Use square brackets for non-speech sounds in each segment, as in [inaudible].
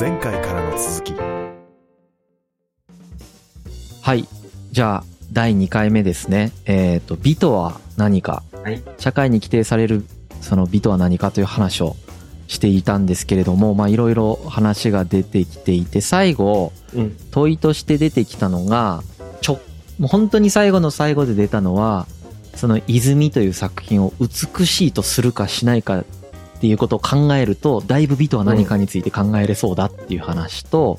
前回からの続きはい。じゃあ、第2回目ですね。えっ、と、美とは何か？はい社会に規定される、その美とは何かという話をしていたんですけれども、まあ、いろいろ話が出てきていて、最後、うん。問いとして出てきたのが、ちょ、もう本当に最後の最後で出たのは、その泉という作品を美しいとするかしないかっていうことを考えると、だいぶ美とは何かについて考えれそうだっていう話と、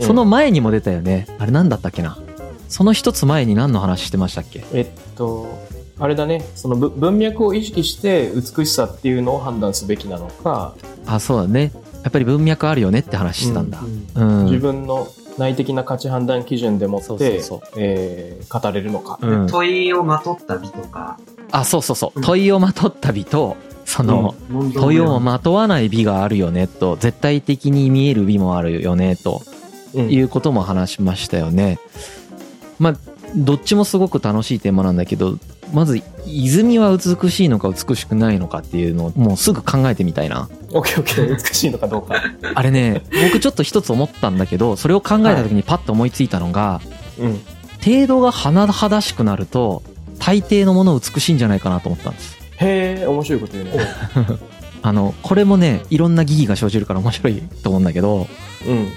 その前にも出たよね。あれなんだったっけな？その一つ前に何の話してましたっけ？えっと、あれだね、そのぶ文脈を意識して美しさっていうのを判断すべきなのか、あ、そうだね。やっぱり文脈あるよねって話してたんだ。うん。自分の内的な価値判断基準でもって、そうそうそうえー語れるのか。うん。問いをまとった美とか、あ、そうそうそう。うん問いをまとった美と、その、問をのまとわない美があるよねと、絶対的に見える美もあるよねとうんいうことも話しましたよね。まあ、どっちもすごく楽しいテーマなんだけど、まず、泉は美しいのか美しくないのかっていうのをもうすぐ考えてみたいな。オッケーオッケー、美しいのかどうか。[laughs] あれね、僕ちょっと一つ思ったんだけど、それを考えた時にパッと思いついたのが、うん。程度が甚だしくなると、大抵のもの美しいんじゃないかなと思ったんです。へえ、面白いこと言うね。[laughs] あの、これもね、いろんな疑義が生じるから面白いと思うんだけど、うん。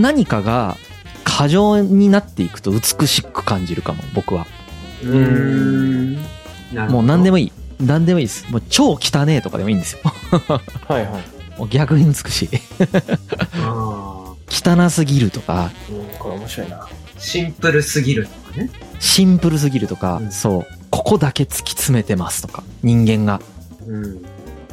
何かが過剰になっていくと美しく感じるかも、僕は。うーん。もう何でもいい。何でもいいです。もう超汚ねえとかでもいいんですよ。はいはい。[laughs] もう逆に美しい。あ汚すぎるとか、うん、これ面白いな。ーシンプルすぎるとかね。シンプルすぎるとか、うんそう。ここだけ突き詰めてますとか、人間が。うん。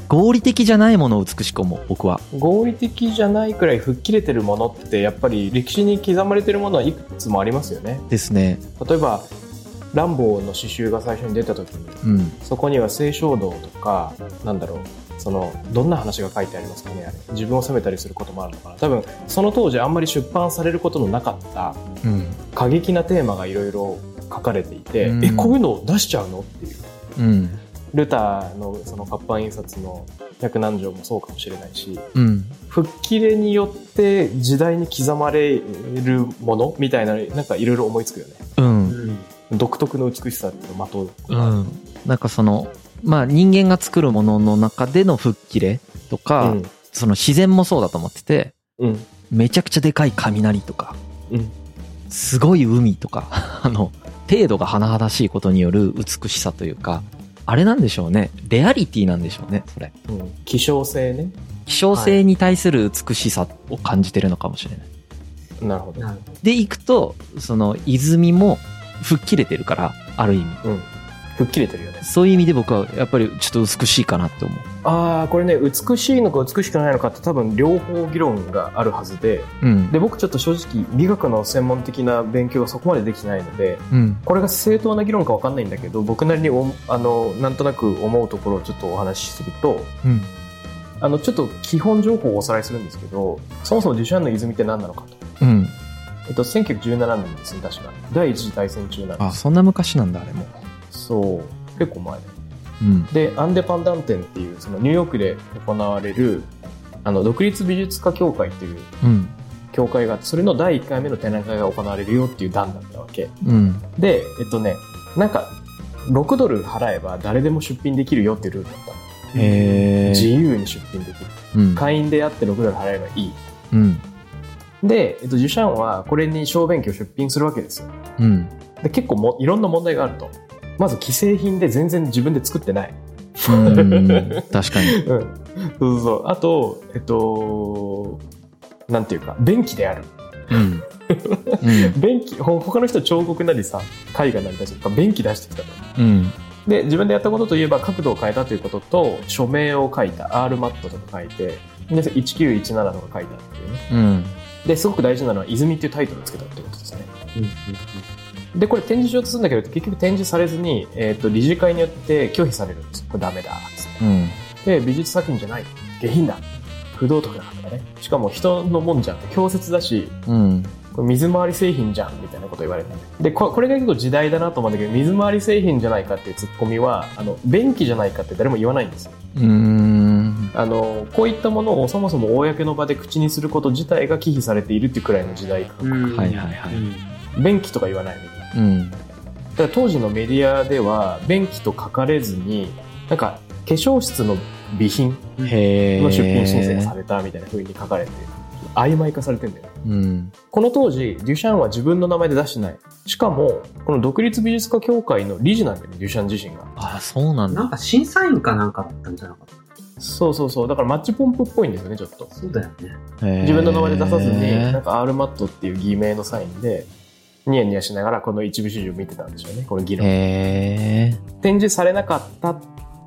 合理的じゃないものを美しく思う、僕は。合理的じゃないくらい吹っ切れてるものって、やっぱり歴史に刻まれてるものはいくつもありますよね。ですね。例えば、ランボーの詩集が最初に出た時に、うん。そこには清少道とか、なんだろう、その、どんな話が書いてありますかね、あれ。自分を責めたりすることもあるのかな。多分、その当時あんまり出版されることのなかったうん。過激なテーマがいろいろ書かれていて、うんえ、こういうのを出しちゃうの？っていう。うん。ルターのその活版印刷の百何条もそうかもしれないし、うん。吹っ切れによって時代に刻まれるものみたいな、なんかいろいろ思いつくよね。うん。独特の美しさっていうのをまとう。うん。なんかその、まあ人間が作るものの中での吹っ切れとか、うん。その自然もそうだと思ってて、うん。めちゃくちゃでかい雷とか、うん。すごい海とか、[laughs] あの、程度が甚だしいことによる美しさというか、あれなんでしょうね。レアリティなんでしょうね、それ。うん。希少性ね。希少性に対する美しさを感じてるのかもしれない。なるほど。で、行くと、その、泉も吹っ切れてるから、ある意味。うん。吹っ切れてるよね。そういう意味で僕は、やっぱりちょっと美しいかなって思う。ああ、これね、美しいのか美しくないのかって多分両方議論があるはずで、うん。で、僕ちょっと正直美学の専門的な勉強がそこまでできてないので、うん。これが正当な議論かわかんないんだけど、僕なりにおあの、なんとなく思うところをちょっとお話しすると、うん。あの、ちょっと基本情報をおさらいするんですけど、そもそもデュシャンの泉って何なのかと。うん。えっと、1917年ですね、確か。第一次大戦中なんであ、す。そんな昔なんだ、あれも。そう。結構前ね。うん。で、アンデパンダン展っていう、そのニューヨークで行われる、あの、独立美術家協会っていううん。協会があって、それの第1回目の展覧会が行われるよっていう段だったわけ。うん。で、えっとね、なんか、6ドル払えば誰でも出品できるよっていうルールだった自ー。由に出品できる。うん。会員であって6ドル払えばいい。うん。で、えっと、ジュシャンはこれに小便器を出品するわけですよ。うん。で、結構もいろんな問題があると。まず既製品で全然自分で作ってない。うん。確かに。[laughs] うん。そうそうそう。あと、えっと、なんていうか、便器である。うん。うん。便器、ほ他の人彫刻なりさ、絵画なり出してとか、便器出してきたと。うん。で、自分でやったことといえば角度を変えたということと、署名を書いた、R マットとか書いて、で、1917とか書いたっていうね。うん。で、すごく大事なのは、泉っていうタイトルをつけたってことですね。で、これ展示しようとするんだけど、結局展示されずに、えっ、と、理事会によって拒否されるんですよ。これダメだ、つって。うん。で、美術作品じゃない。下品だ。不道徳だからね。しかも人のもんじゃんって強説だし、うん。これ水回り製品じゃんみたいなこと言われてでここれが結構時代だなと思うんだけど水回り製品じゃないかっていうツッコミはあの便器じゃないかって誰も言わないんですようーん。あの、こういったものをそもそも公の場で口にすること自体が忌避されているっていうくらいの時代感。うんはいはいはいうん便器とか言わないのに。うん。だから当時のメディアでは、便器と書かれずに、なんか、化粧室の備品。の出品申請がされたみたいな風に書かれて、曖昧化されてんだよね。うん。この当時、デュシャンは自分の名前で出してない。しかも、この独立美術家協会の理事なんだよね、デュシャン自身が。あ、そうなんだ。なんか審査員かなんかだったんじゃなかった？そうそうそう。だからマッチポンプっぽいんですよね、ちょっと。そうだよね。自自分の名前で出さずに、へなんか R マットっていう偽名のサインで、ニヤニヤしながらこの一部始終を見てたんでしょうね、この議論。え。展示されなかった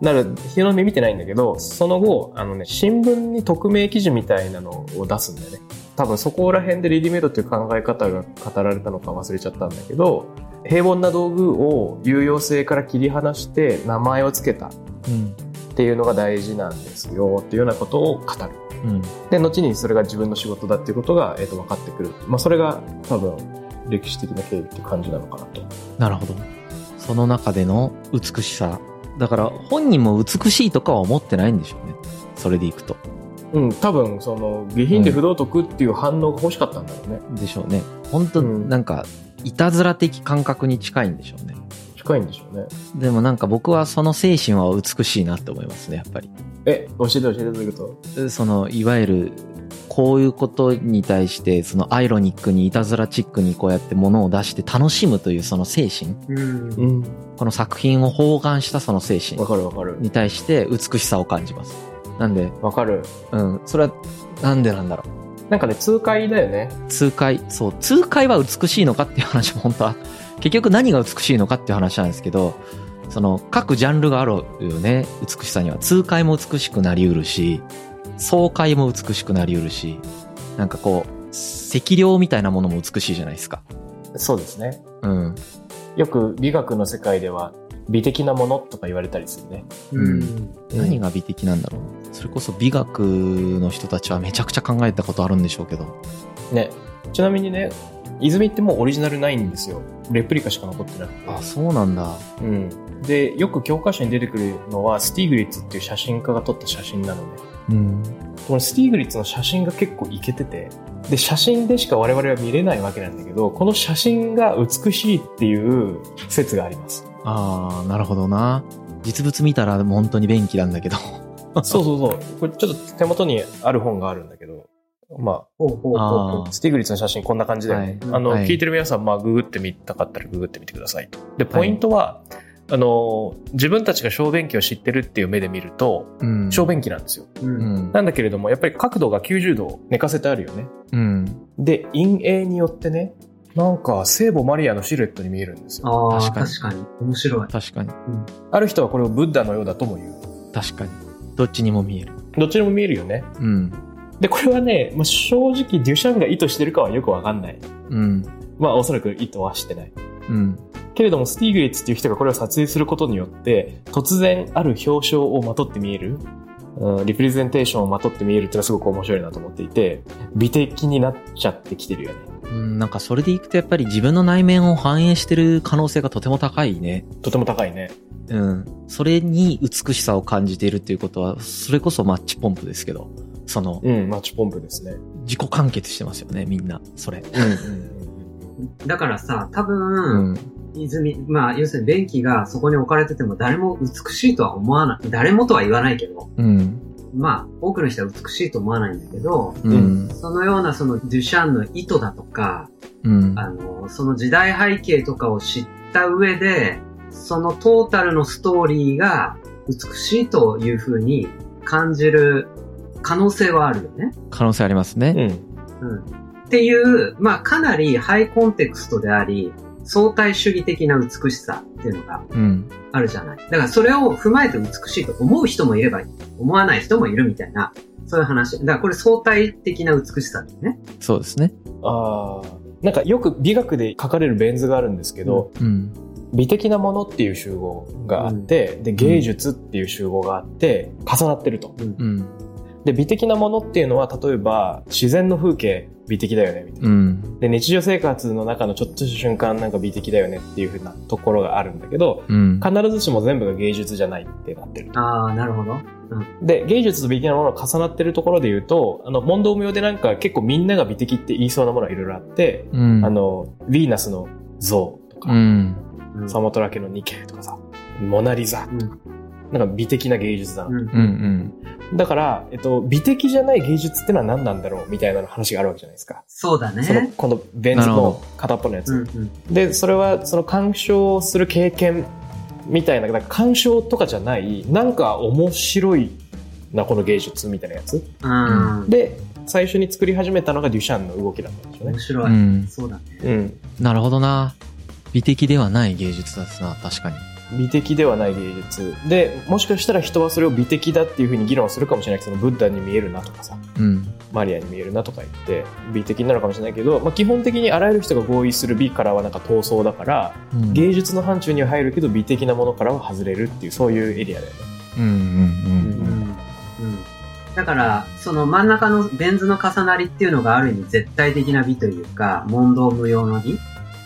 なる、日の目見てないんだけど、その後、あのね、新聞に匿名記事みたいなのを出すんだよね。多分そこら辺でレディメイドっていう考え方が語られたのか忘れちゃったんだけど、平凡な道具を有用性から切り離して名前を付けたっうん。ていうのが大事なんですよっていうようなことを語る。うん。で、後にそれが自分の仕事だっていうことが、えっ、と、分かってくる。まあ、それが多分、歴史的な経緯って感じなのかなと。なるほど。その中での美しさ。だから本人も美しいとかは思ってないんでしょうね。それでいくと。うん、多分、その、下品で不道徳っていう反応が欲しかったんだろうね。でしょうね。本当うんなんか、いたずら的感覚に近いんでしょうね。近いんでしょうね。でもなんか僕はその精神は美しいなって思いますね、やっぱり。え、教えて教えていただくと？その、いわゆる、こういうことに対して、そのアイロニックにいたずらチックにこうやって物を出して楽しむというその精神、うん。うん。この作品を包含したその精神わかるわかる。に対して美しさを感じます。なんで、わかる。うん、それはなんでなんだろう。なんかね、痛快だよね。痛快、そう、痛快は美しいのかっていう話も本当は、結局何が美しいのかっていう話なんですけど、その各ジャンルがあるよね、美しさには。痛快も美しくなりうるし、爽快も美しくなりうるし、なんかこう、赤量みたいなものも美しいじゃないですか。そうですね。うん。よく美学の世界では、美的なものとか言われたりするね。うん何が美的なんだろう。それこそ美学の人たちはめちゃくちゃ考えたことあるんでしょうけど。ね。ちなみにね、泉ってもうオリジナルないんですよ。レプリカしか残ってなくて。あ、そうなんだ。うん。で、よく教科書に出てくるのは、スティーグリッツっていう写真家が撮った写真なのね。うん。このスティーグリッツの写真が結構イケてて、で、写真でしか我々は見れないわけなんだけど、この写真が美しいっていう説があります。ああ、なるほどな。実物見たら本当に便器なんだけど。そうそうそう。これちょっと手元にある本があるんだけど、まああ、スティーグリッツの写真こんな感じだよね。はいあの、はい聞いてる皆さん、まあ、ググってみたかったらググってみてくださいと。で、ポイントは、あの、自分たちが小便器を知ってるっていう目で見ると、うん。小便器なんですよ。う。う。うんん。なんだけれども、やっぱり角度が90度寝かせてあるよね。うん。で、陰影によってね、なんか聖母マリアのシルエットに見えるんですよ。ああ、確確かにかに。面白い。確かに。ある人はこれをブッダのようだとも言う。確かに。どっちにも見える。どっちにも見えるよね。うん。で、これはね、まあ、正直デュシャンが意図してるかはよくわかんない。うん。まあおそらく意図はしてない。うん。けれども、スティーグリッツっていう人がこれを撮影することによって、突然ある表彰をまとって見える、うん、リプレゼンテーションをまとって見えるっていうのはすごく面白いなと思っていて、美的になっちゃってきてるよね。うん、なんかそれでいくとやっぱり自分の内面を反映してる可能性がとても高いね。とても高いね。うん。それに美しさを感じているっていうことは、それこそマッチポンプですけど、その、うん、マッチポンプですね。自己完結してますよね、みんな。それ。うん、うん、だからさ、多う分、ん。泉、まあ、要するに便器がそこに置かれてても誰も美しいとは思わない。誰もとは言わないけど、うん。まあ、多くの人は美しいと思わないんだけど、うん。そのようなそのデュシャンの意図だとか、うん。あの、その時代背景とかを知った上で、そのトータルのストーリーが美しいというふうに感じる可能性はあるよね。可能性ありますうん。ね。うん。うん。っていう、まあかなりハイコンテクストであり、相対主義的な美しさっていうのがうん。あるじゃない。だからそれを踏まえて美しいと思う人もいれば思わない人もいるみたいな、そういう話。だからこれ相対的な美しさだよね。そうですね。ああ。なんかよく美学で書かれるベン図があるんですけど、うん。美的なものっていう集合があって、で、芸術っていう集合があって、重なってると。うん。で、美的なものっていうのは、例えば、自然の風景、美的だよね、みたいな。うん。で、日常生活の中のちょっとした瞬間なんか美的だよねっていう風なところがあるんだけど、うん。必ずしも全部が芸術じゃないってなってる。ああ、なるほど。で、芸術と美的なものが重なってるところで言うと、あの、問答無用でなんか結構みんなが美的って言いそうなものがいろいろあって、うん。あの、ヴィーナスの像とか、うん。うん。サモトラ家のニケとかさ、モナリザうん。なんか美的な芸術だな。うん。うん。うん。だから、えっと、美的じゃない芸術ってのは何なんだろうみたいな話があるわけじゃないですか。そうだそのね。、このベン図の片っぽのやつ。うんうん。で、それはその鑑賞する経験みたいな、鑑賞とかじゃない、なんか面白いな、この芸術みたいなやつ。うん。で、最初に作り始めたのがデュシャンの動きだったんでしょうね。面白い。うん。そうだね。うん。なるほどな。美的ではない芸術だな、確かに。美的ではない芸術。で、もしかしたら人はそれを美的だっていうふうに議論するかもしれないけど、そのブッダに見えるなとかさ、うん。マリアに見えるなとか言って、美的なのかもしれないけど、まあ、基本的にあらゆる人が合意する美からはなんか闘争だから、うん芸術の範疇には入るけど美的なものからは外れるっていう、そういうエリアだよね。うん。うん。うん。うん。だから、その真ん中のベン図の重なりっていうのがある意味絶対的な美というか、問答無用の美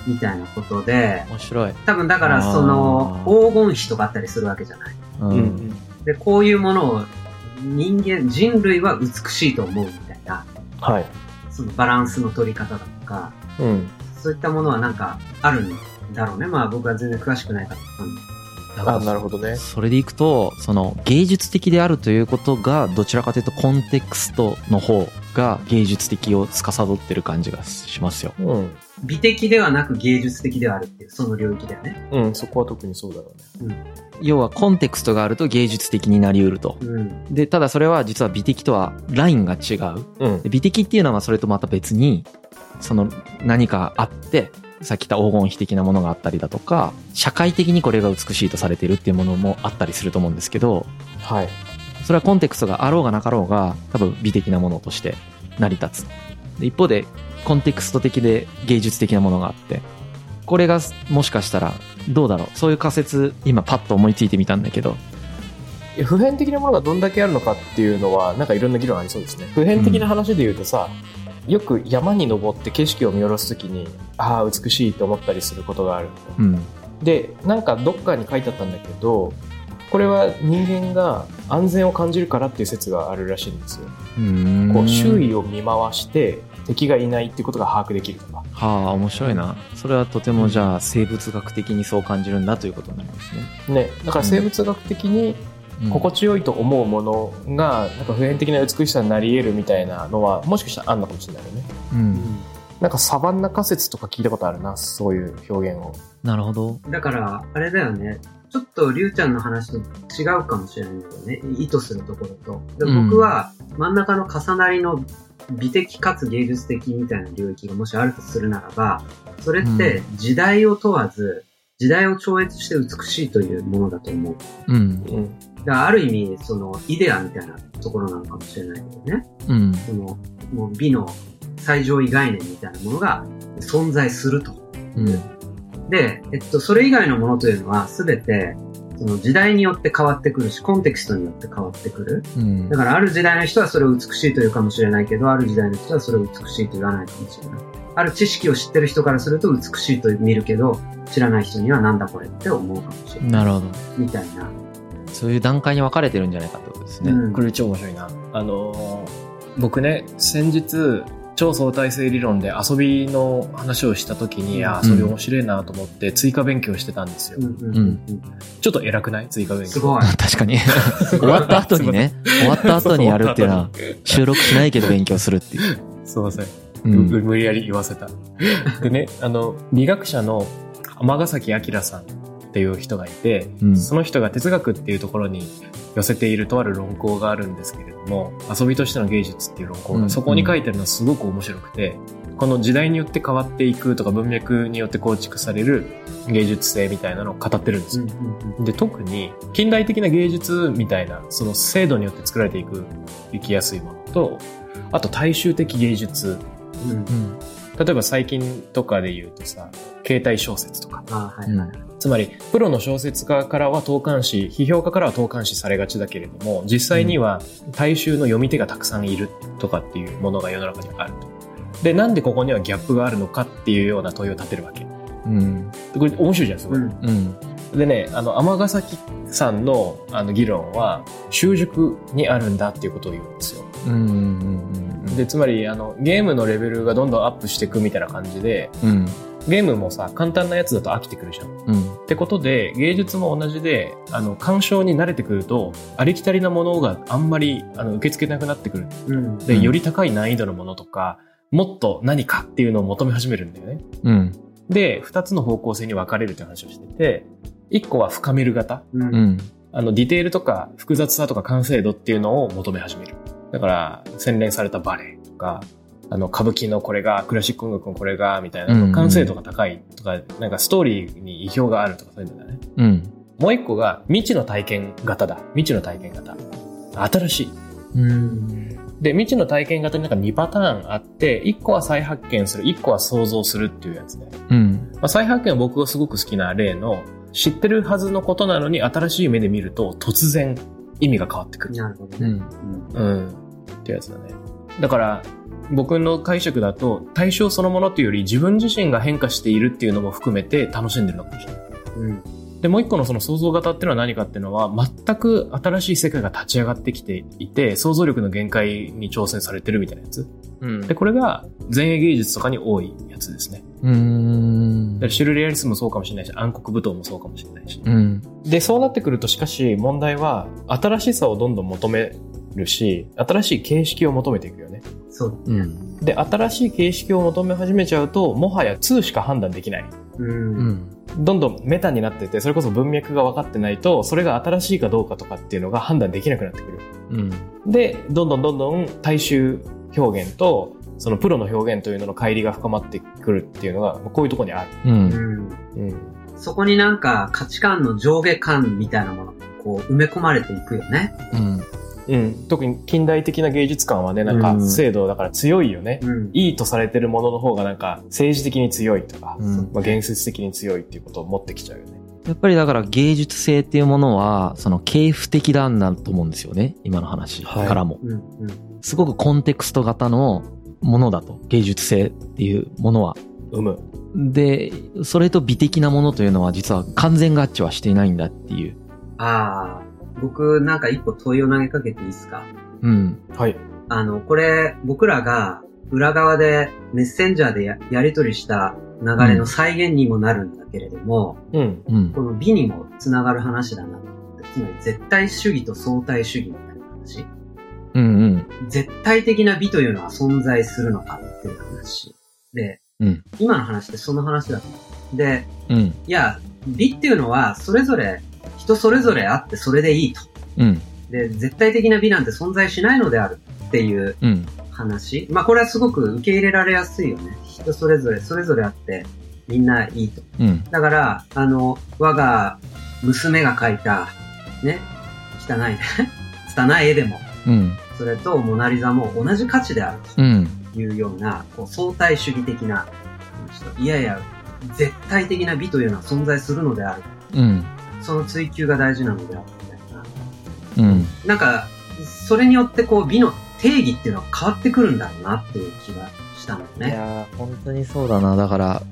みたいなことで、面白い。多分だからその黄金比とかあったりするわけじゃない。う。うんん。で、こういうものを人間、人類は美しいと思うみたいな、はい。そのバランスの取り方だとか、うん。そういったものはなんかあるんだろうね。まあ僕は全然詳しくないから。あ、なるほどね。それでいくと、その芸術的であるということが、どちらかというとコンテクストの方が芸術的を司ってる感じがしますよ。うん。美的ではなく芸術的ではあるっていう、その領域だよね。うん、そこは特にそうだろうね。要はコンテクストがあると芸術的になり得ると。うん。で、ただそれは実は美的とはラインが違う。うんで。美的っていうのはそれとまた別に、その何かあって、さっき言った黄金比的なものがあったりだとか、社会的にこれが美しいとされてるっていうものもあったりすると思うんですけど、はい。それはコンテクストがあろうがなかろうが、多分美的なものとして成り立つ。で一方で、コンテクスト的で芸術的なものがあって、これがもしかしたら、どうだろう。そういう仮説、今パッと思いついてみたんだけど、普遍的なものがどんだけあるのかっていうのは、なんかいろんな議論ありそうですね。普遍的な話で言うとさ、よく山に登って景色を見下ろすときに、ああ、美しいと思ったりすることがある。うん。で、なんかどっかに書いてあったんだけど、これは人間が安全を感じるからっていう説があるらしいんですよ。うんこう周囲を見回して敵がいないっていうことが把握できるとか。はあ、面白いな。それはとてもじゃあ生物学的にそう感じるんだということになりますね。ね。だから生物学的にうん心地よいと思うものが、なんか普遍的な美しさになり得るみたいなのは、もしかしたらあんのかもしれないよね。うん。なんかサバンナ仮説とか聞いたことあるな、そういう表現を。なるほど。だから、あれだよね。ちょっと、りゅうちゃんの話と違うかもしれないんだよね。意図するところと。でうん僕は、真ん中の重なりの美的かつ芸術的みたいな領域がもしあるとするならば、それって時代を問わず、時代を超越して美しいというものだと思う。うん。うん。だからある意味、その、イデアみたいなところなのかもしれないけどね。うん。その、もう美の最上位概念みたいなものが存在すると。うん。で、えっと、それ以外のものというのはすべて、その時代によって変わってくるし、コンテクストによって変わってくる。うんだ。からある時代の人はそれを美しいというかもしれないけど、ある時代の人はそれを美しいと言わないかもしれない。ある知識を知ってる人からすると美しいと見るけど、知らない人にはなんだこれって思うかもしれない。なるほど。みたいな。そういう段階に分かれてるんじゃないかってことですね。うんこれ超面白いな。あのー僕ね、先日、超相対性理論で遊びの話をした時に、ああ、それ面白いなと思って追加勉強してたんですよ。ちょっと偉くない？追加勉強。すごい。確かに。[laughs] 終わった後にね、終わった後にやるっていうのは、収録しないけど勉強するっていう。すいません。うむん。無理やり言わせた。でね、あの、美学者の天ヶ崎明さんっていう人がいて、うんその人が哲学っていうところに寄せているとある論考があるんですけれども、遊びとしての芸術っていう論考が、うんそこに書いてるのはすごく面白くて、この時代によって変わっていくとか文脈によって構築される芸術性みたいなのを語ってるんですよ。で、特に近代的な芸術みたいな、その制度によって作られていく、生きやすいものと、あと大衆的芸術。例えば最近とかで言うとさ、携帯小説とか、あはいはいはい。つまり、プロの小説家からは投函し、批評家からは投函しされがちだけれども、実際には大衆の読み手がたくさんいるとかっていうものが世の中にあると。で、なんでここにはギャップがあるのかっていうような問いを立てるわけ。うん。これ面白いじゃん、すごい。うん。うん。でね、あの、尼崎さんのあの議論は、習熟にあるんだっていうことを言うんですよ。うん。うん。うん。で、つまり、あの、ゲームのレベルがどんどんアップしていくみたいな感じで、うん。ゲームもさ、簡単なやつだと飽きてくるじゃん。うん。ってことで、芸術も同じで、あの、鑑賞に慣れてくると、ありきたりなものがあんまり、あの、受け付けなくなってくる。うん。で、うんより高い難易度のものとか、もっと何かっていうのを求め始めるんだよね。うん。で、二つの方向性に分かれるって話をしてて、一個は深める型。う。うんん。あの、ディテールとか複雑さとか完成度っていうのを求め始める。だから、洗練されたバレエとか、あの、歌舞伎のこれが、クラシック音楽のこれが、みたいな、完成度が高いとか、なんかストーリーに意表があるとかそういうのだね。うん。もう一個が未知の体験型だ。未知の体験型。新しい。うん。で、未知の体験型になんか2パターンあって、1個は再発見する、1個は想像するっていうやつね。うん。まあ、再発見は僕がすごく好きな例の、知ってるはずのことなのに新しい目で見ると突然意味が変わってくる。なるほどね。うん。うん。うん。ってやつだね。だから、僕の解釈だと、対象そのものというより自分自身が変化しているっていうのも含めて楽しんでるのかもしれない。うん。で、もう一個のその想像型っていうのは何かっていうのは、全く新しい世界が立ち上がってきていて、想像力の限界に挑戦されてるみたいなやつ。うんで、これが前衛芸術とかに多いやつですね。うんだからシュルレアリスムもそうかもしれないし、暗黒舞踏もそうかもしれないし。うん。で、そうなってくるとしかし問題は、新しさをどんどん求めるし、新しい形式を求めていくよね。そう。うん。で、新しい形式を求め始めちゃうと、もはや2しか判断できない。う。うんん。どんどんメタになってて、それこそ文脈が分かってないと、それが新しいかどうかとかっていうのが判断できなくなってくる。うん。で、どんどんどんどん大衆表現と、そのプロの表現というのの乖離が深まってくるっていうのが、こういうところにある。う。うんん。うん。そこになんか価値観の上下感みたいなものがこう埋め込まれていくよね。うん。うん。特に近代的な芸術観はね、なんかうん制度だから強いよね。うん。いいとされてるものの方がなんか政治的に強いとか、うんまあ、言説的に強いっていうことを持ってきちゃうよね。やっぱりだから芸術性っていうものは、その系譜的なんだと思うんですよね。今の話からも。うん。うん。すごくコンテクスト型のものだと。芸術性っていうものは。生む。で、それと美的なものというのは実は完全合致はしていないんだっていう。ああ、僕なんか一個問いを投げかけていいですか？うん。はい。あの、これ僕らが裏側でメッセンジャーでややり取りした流れの再現にもなるんだけれども、うん。うん。この美にもつながる話だな。つまり絶対主義と相対主義みたいな話。うんうん。絶対的な美というのは存在するのかっていう話。で、うん今の話ってその話だと思う。で、うん。いや、美っていうのはそれぞれ、人それぞれあってそれでいいと。うん。で、絶対的な美なんて存在しないのであるっていううん。話。まあこれはすごく受け入れられやすいよね。人それぞれ、それぞれあってみんないいと。うん。だから、あの、我が娘が描いた、ね、汚いね、[laughs] 拙い絵でも、うん。それとモナリザも同じ価値であるうん。というような、こう相対主義的ないやいや、絶対的な美というのは存在するのである。うん。その追求が大事なのであるみたいな。うん。なんか、それによってこう美の定義っていうのは変わってくるんだろうなっていう気がしたのいね。やー本当にそうだな。だから、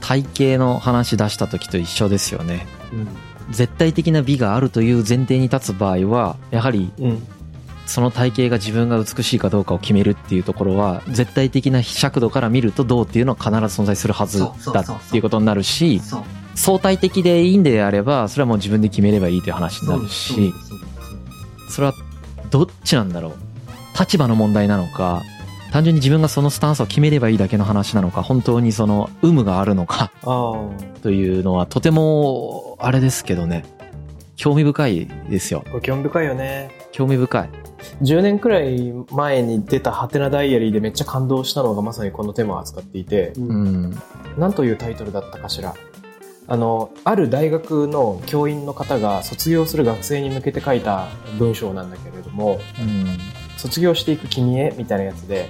体型の話出した時と一緒ですよね。うん。絶対的な美があるという前提に立つ場合は、やはりうん。その体型が自分が美しいかどうかを決めるっていうところは、絶対的な尺度から見るとどうっていうのは必ず存在するはずだっていうことになるし。相対的でいいんであれば、それはもう自分で決めればいいという話になるし、それはどっちなんだろう？立場の問題なのか、単純に自分がそのスタンスを決めればいいだけの話なのか、本当にその有無があるのか。というのはとても、あれですけどね、興味深いですよ。興味深いよね。興味深い。10年くらい前に出たハテナダイアリーでめっちゃ感動したのがまさにこのテーマを扱っていて、そうう。ん。なんというタイトルだったかしら。あの、ある大学の教員の方が卒業する学生に向けて書いた文章なんだけれども、うん。卒業していく君へみたいなやつで、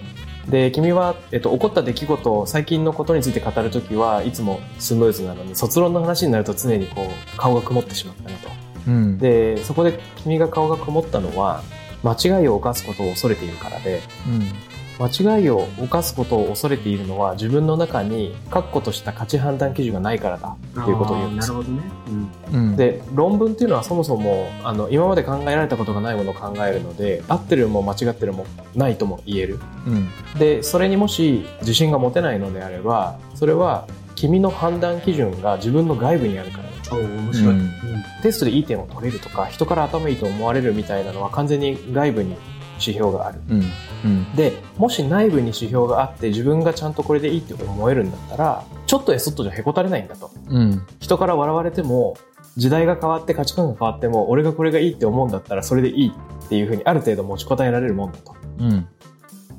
で、君は、えっと、起こった出来事、最近のことについて語るときはいつもスムーズなのに、卒論の話になると常にこう、顔が曇ってしまったなと。うん。で、そこで君が顔が曇ったのは、間違いを犯すことを恐れているからで、うん。間違いを犯すことを恐れているのは自分の中に確固とした価値判断基準がないからだっていうことを言うんですなるほどね。うん。うん。で論文っていうのはそもそもあの今まで考えられたことがないものを考えるので合ってるも間違ってるもないとも言えるうん。でそれにもし自信が持てないのであればそれは君の判断基準が自分の外部にあるからおー面白い。うんうんテストでいい点を取れるとか人から頭いいと思われるみたいなのは完全に外部に指標があるうん。うん。でもし内部に指標があって自分がちゃんとこれでいいって思えるんだったらちょっとやそっとじゃへこたれないんだとうん。人から笑われても時代が変わって価値観が変わっても俺がこれがいいって思うんだったらそれでいいっていうふうにある程度持ちこたえられるもんだとうん。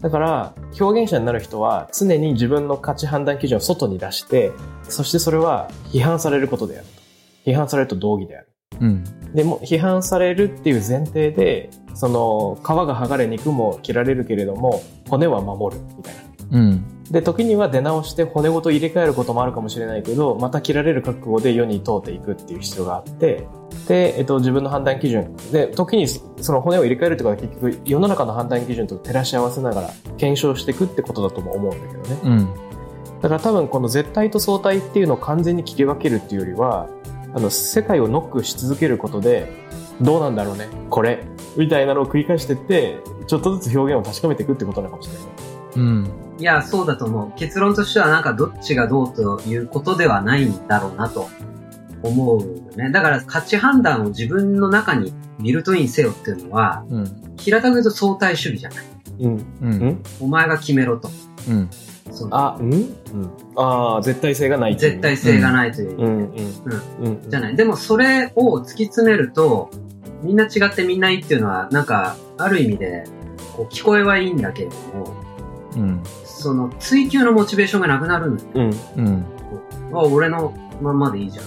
だから表現者になる人は常に自分の価値判断基準を外に出してそしてそれは批判されることであると批判されると同義であるうん。でも批判されるっていう前提でその皮が剥がれ肉も切られるけれども骨は守るみたいなうん。で時には出直して骨ごと入れ替えることもあるかもしれないけどまた切られる覚悟で世に問うていくっていう必要があってで、えっと、自分の判断基準で時にその骨を入れ替えるってことは結局世の中の判断基準と照らし合わせながら検証していくってことだとも思うんだけどねうん。だから多分この絶対と相対っていうのを完全に切り分けるっていうよりはあの世界をノックし続けることでどうなんだろうねこれみたいなのを繰り返してってちょっとずつ表現を確かめていくってことなのかもしれないうん。いや、そうだと思う。結論としてはなんかどっちがどうということではないんだろうなと思うよね。だから価値判断を自分の中にビルトインせよっていうのは、うん。平たく言うと相対主義じゃない。うんう。うんんお前が決めろと。うん。あ、うん？うん。ああ、絶対性がない絶対性がないという意味で。うんうん。うん。じゃない。でもそれを突き詰めると、みんな違ってみんないいっていうのは、なんか、ある意味で、こう聞こえはいいんだけれども、うん。その追求のモチベーションがなくなるんだよ。うん。うん。あ、俺のまんまでいいじゃん。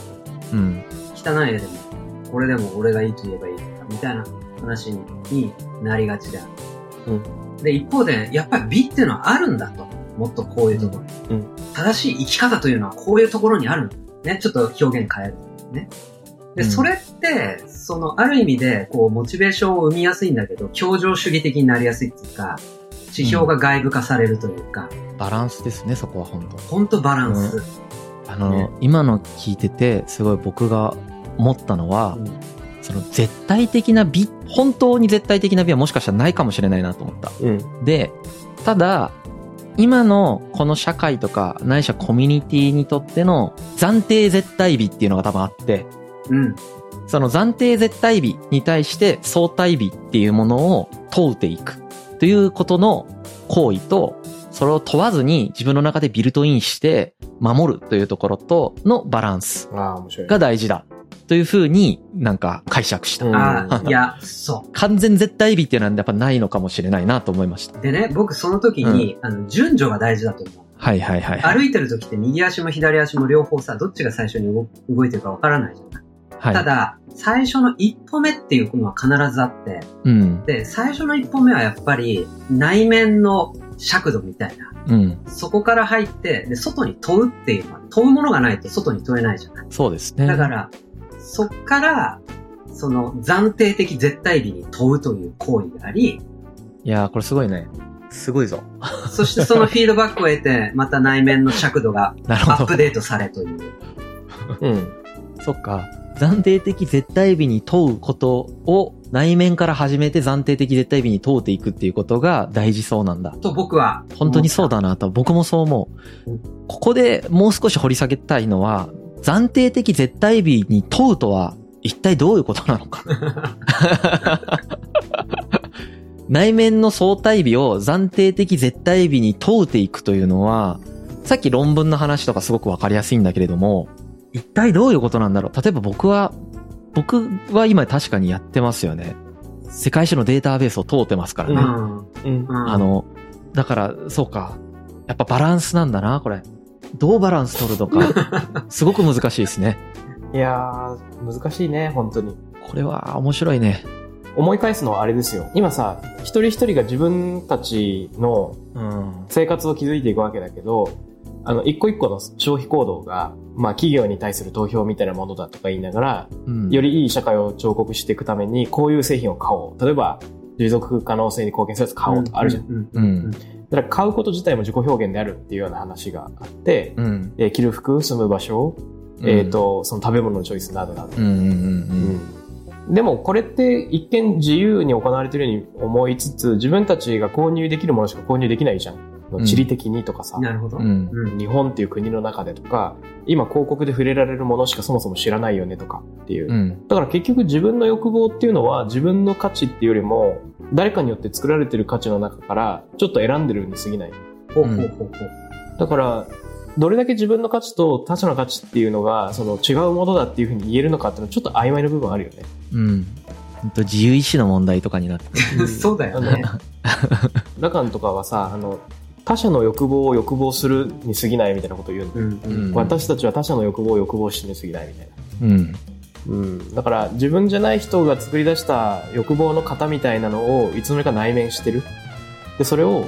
うん。汚い絵でも、これでも俺がいいと言えばいいみたいな話にになりがちである。うん。で、一方で、やっぱり美っていうのはあるんだと。もっとこういうところに。うん正しい生き方というのはこういうところにある。ね。ちょっと表現変える。ね。で、うんそれって、その、ある意味で、こう、モチベーションを生みやすいんだけど、協情主義的になりやすいっていうか、指標が外部化されるというか、バランスですね、そこは本当ほんとバランス。あの、ね今の聞いてて、すごい僕が思ったのは、うんその絶対的な美、本当に絶対的な美はもしかしたらないかもしれないなと思った。うん。で、ただ、今のこの社会とか、ないしはコミュニティにとっての暫定絶対美っていうのが多分あって、うん。その暫定絶対美に対して相対美っていうものを問うていくということの行為と、それを問わずに自分の中でビルトインして守るというところとのバランス。が大事だというふうになんか解釈した。うんああ、いや、そう。完全絶対美っていうのはやっぱないのかもしれないなと思いました。でね、僕その時に、あの、順序が大事だと思う。はいはいはいはい。歩いてる時って右足も左足も両方さ、どっちが最初に動動いてるかわからないじゃない。はい。ただ、最初の一歩目っていうのは必ずあって、うん。で、最初の一歩目はやっぱり内面の尺度みたいな。うん。そこから入って、で、外に問うっていうのは、問うものがないと外に問えないじゃない。そうですね。だから、そっから、その暫定的絶対美に問うという行為であり、いやーこれすごいね。すごいぞ。そしてそのフィードバックを得て、また内面の尺度が [laughs] アップ。デートされという。うん。そっか。暫定的絶対美に問うことを内面から始めて暫定的絶対美に問うていくっていうことが大事そうなんだ。と僕は。本当にそうだなと、僕もそう思う。ここでもう少し掘り下げたいのは、暫定的絶対美に問うとは一体どういうことなのか。[laughs] 内面の相対美を暫定的絶対美に問うていくというのは、さっき論文の話とかすごくわかりやすいんだけれども、一体どういうことなんだろう例えば僕は、僕は今確かにやってますよね。世界史のデータベースを通ってますからね。うん。うん。うんあ、の、だから、そうか。やっぱバランスなんだな、これ。どうバランス取るのか、[laughs] すごく難しいですね。いやー、難しいね、本当に。これは面白いね。思い返すのはあれですよ。今さ、一人一人が自分たちのうん。生活を築いていくわけだけど、あの、一個一個の消費行動が、まあ企業に対する投票みたいなものだとか言いながら、うんよりいい社会を彫刻していくために、こういう製品を買おう。例えば、持続可能性に貢献するやつ買おうとかあるじゃん。うんうんだから買うこと自体も自己表現であるっていうような話があって、うん。えー着る服、住む場所、えっ、と、その食べ物のチョイスなどなど。うんうんうんうんでもこれって一見自由に行われてるように思いつつ、自分たちが購入できるものしか購入できないじゃん。ん地理的にとかさ、なるほど。日本っていう国の中でとか、今広告で触れられるものしかそもそも知らないよねとかっていう。うん。だから結局自分の欲望っていうのは自分の価値っていうよりも、誰かによって作られてる価値の中からちょっと選んでるに過ぎない。ほうほうほうほう。だから、どれだけ自分の価値と他者の価値っていうのが、その違うものだっていうふうに言えるのかっていうのはちょっと曖昧な部分あるよね。うん。ほんと自由意志の問題とかになって。[laughs] そうだよね。ラカンとかはさ、あの、他者の欲望を欲望するに過ぎないみたいなことを言うの。うんうん私たちは他者の欲望を欲望しに過ぎないみたいな。うん。うん。だから自分じゃない人が作り出した欲望の型みたいなのをいつの間にか内面してる。で、それを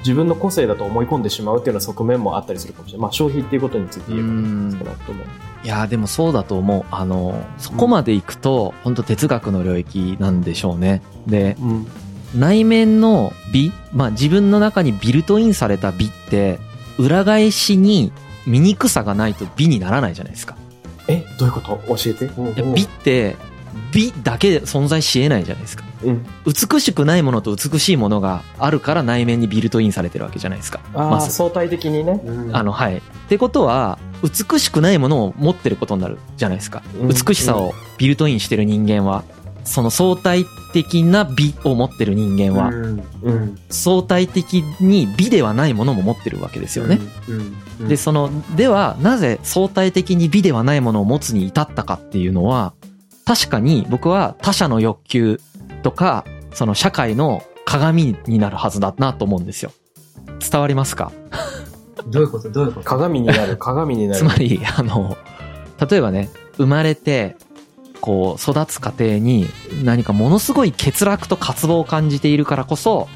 自分の個性だと思い込んでしまうっていうような側面もあったりするかもしれない。まあ消費っていうことについて言えばうん少なくとも。いやーでもそうだと思う。あの、そこまで行くと、本当哲学の領域なんでしょうね。で、うん。内面の美、まあ自分の中にビルトインされた美って、裏返しに醜さがないと美にならないじゃないですか。え、どういうこと？教えて。美って、美だけで存在し得ないじゃないですか。うん。美しくないものと美しいものがあるから内面にビルトインされてるわけじゃないですか。ああ、まず。相対的にね。うんあの、はい。ってことは、美しくないものを持ってることになるじゃないですか。うん美しさをビルトインしてる人間は、その相対的な美を持ってる人間は、うんうん相対的に美ではないものも持ってるわけですよね。。うんうんで、その、では、なぜ相対的に美ではないものを持つに至ったかっていうのは、確かに僕は他者の欲求とか、その社会の鏡になるはずだなと思うんですよ。伝わりますか？どういうこと？どういうこと？鏡になる、鏡になる。[laughs] つまり、あの、例えばね、生まれて、こう、育つ過程に何かものすごい欠落と渇望を感じているからこそ、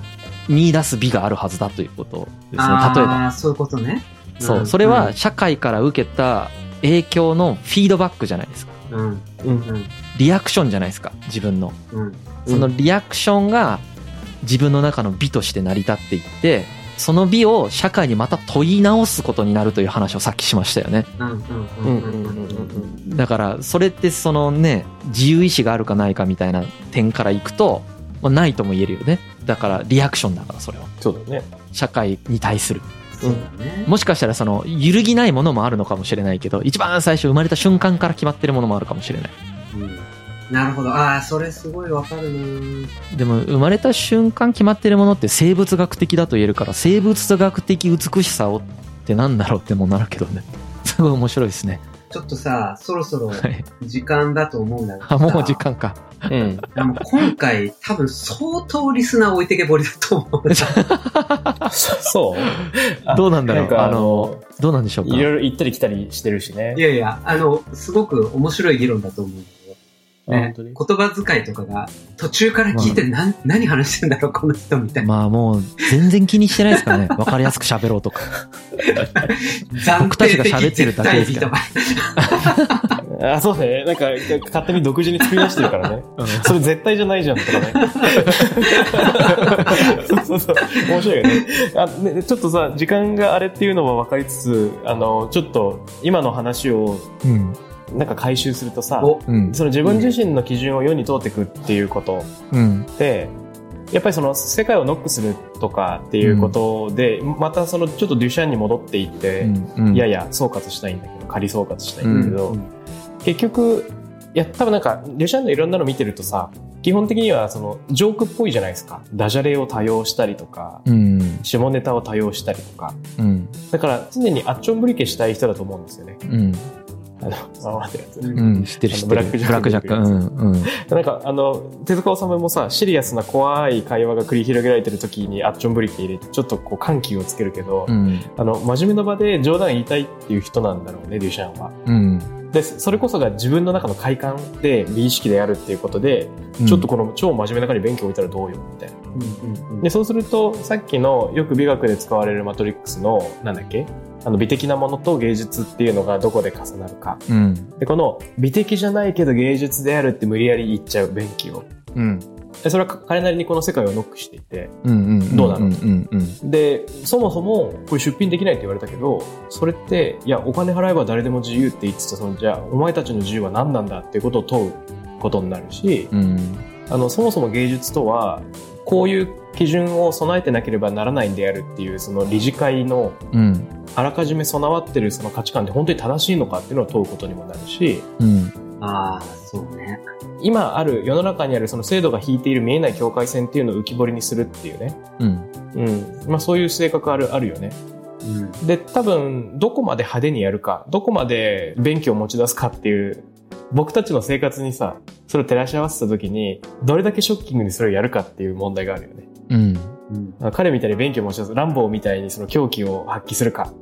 見出す美があるはずだということですね。例えば。そういうことね。そう、んそれは、社会から受けた影響のフィードバックじゃないですか。うん、うん。うん、リアクションじゃないですか、自分の。うん。そのリアクションが自分の中の美として成り立っていって、その美を社会にまた問い直すことになるという話をさっきしましたよね。だから、それってそのね、自由意志があるかないかみたいな点からいくと、まあ、ないとも言えるよね。だから、リアクションだから、それは。そうだね。社会に対する。もしかしたらその、揺るぎないものもあるのかもしれないけど、一番最初生まれた瞬間から決まってるものもあるかもしれない。うんなるほど。ああ、それすごいわかるなでも、生まれた瞬間決まってるものって生物学的だと言えるから、生物学的美しさをってなんだろうってもなるけどね。[laughs] すごい面白いですね。ちょっとさ、そろそろはい。時間だと思うんだけどさ。あ、もう時間か。うん。あの今回、多分相当リスナー置いてけぼりだと思う。[laughs] そうあどうなんだろう？あの、どうなんでしょうか？いろいろ行ったり来たりしてるしねい。やいや、あの、すごく面白い議論だと思う。言葉遣いとかが途中から聞いて、なん何話してんだろう、[laughs] この人みたいな。まあもう、全然気にしてないですからね。わかりやすく喋ろうとか。暫 [laughs] 僕たちが喋ってるだけですから。[laughs] あ、そうね。なんか、勝手に独自に作り出してるからね。それ絶対じゃないじゃんとかね。そうそうそう。面白いよね。あ、ね、ちょっとさ、時間があれっていうのは分かりつつ、あの、ちょっと、今の話を、うん。なんか回収するとさ、お、うん。その自分自身の基準を世に通っていくっていうことうん。で、やっぱりその世界をノックするとかっていうことで、またそのちょっとデュシャンに戻っていって、うん。いやいや、総括したいんだけど、仮総括したいんだけど、うん結局、いや、多分なんか、デュシャンのいろんなの見てるとさ、基本的にはその、ジョークっぽいじゃないですか。ダジャレを多用したりとか、うん。下ネタを多用したりとか。うん。だだから、常にアッチョンブリケしたい人だと思うんですよね。うん。あの、[laughs] ままってやつ。うんうん。知ってる知ってる。ブラックジャックブラックジャック。うん。うん。なんか、あの、手塚治虫もさ、シリアスな怖い会話が繰り広げられてる時にアッチョンブリケ入れて、ちょっとこう緩急をつけるけど、うん。あの、真面目な場で冗談言いたいっていう人なんだろうね、デュシャンは。うん。で、それこそが自分の中の快感で、美意識であるっていうことで、ちょっとこの超真面目な中に勉強を置いたらどうよ、みたいな。うんうんうんで、そうすると、さっきのよく美学で使われるマトリックスの、なんだっけ？あの、美的なものと芸術っていうのがどこで重なるか。うん。で、この美的じゃないけど芸術であるって無理やり言っちゃう便器を。うん。で、それは彼なりにこの世界をノックしていて。どうなの？で、そもそもこれ出品できないって言われたけど、それって、いや、お金払えば誰でも自由って言ってた、その、じゃあ、お前たちの自由は何なんだっていうことを問うことになるし、うん。あの、そもそも芸術とは、こういう基準を備えてなければならないんであるっていう、その理事会のうん。あらかじめ備わってるその価値観って本当に正しいのかっていうのを問うことにもなるし、うん。ああ、そうね。今ある世の中にあるその制度が引いている見えない境界線っていうのを浮き彫りにするっていうね。うん。うん。まあそういう性格ある、あるよね。うん。で、多分、どこまで派手にやるか、どこまで便器を持ち出すかっていう、僕たちの生活にさ、それを照らし合わせた時に、どれだけショッキングにそれをやるかっていう問題があるよね。うん。うん。彼みたいに便器を持ち出す、ランボーみたいにその狂気を発揮するか、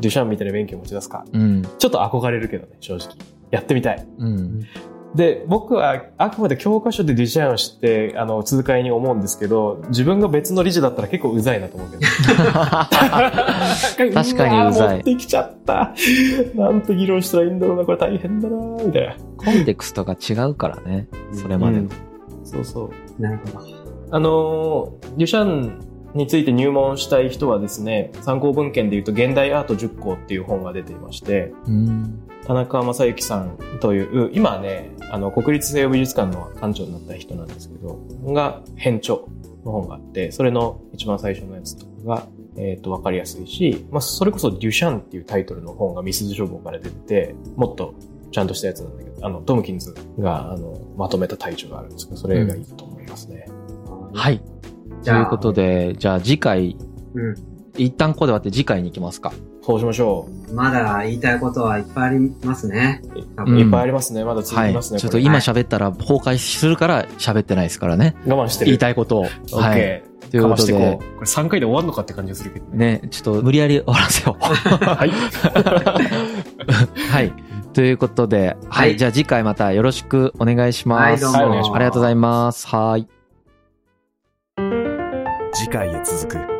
デュシャンみたいに便器を持ち出すか、うん。ちょっと憧れるけどね、正直。やってみたい。うん。で、僕はあくまで教科書でデュシャンを知って、あの、痛快に思うんですけど、自分が別の理事だったら結構うざいなと思うけど。[laughs] 確かにうざいわ持ってきちゃった。なんて議論したらいいんだろうな、これ大変だな、みたいな。コンテクストが違うからね。それまでの。そうそう。なるほど。あのー、デュシャンについて入門したい人はですね、参考文献で言うと、現代アート10項っていう本が出ていまして、田中正幸さんという、今はね、あの、国立西洋美術館の館長になった人なんですけど、が編著の本があって、それの一番最初のやつとかが、えっ、と、わかりやすいし、まあ、それこそデュシャンっていうタイトルの本がミスズ書房から出てて、もっとちゃんとしたやつなんだけど、あの、トムキンズが、あの、まとめたタイトルがあるんですけど、それがいいと思いますね。はい。ということで、じゃあ次回、うん。一旦ここで終わって次回に行きますか。そうしましょまだ言いたいことはいっぱいありますね。多う。んいっぱいありますね。まだ続はい。きますね。ちょっと今喋ったら崩壊するから喋ってないですからね。我慢してる。言いたいことを。オッはい。ケー。ということしてこ、う。これ3回で終わるのかって感じがするけどね。ね、ちょっと無理やり終わらせよう。はい。はい。ということで、は。はいいじゃあ次回またよろしくお願いします。はいどうもはいお願いしますありがとうございます。はい。次回へ続く。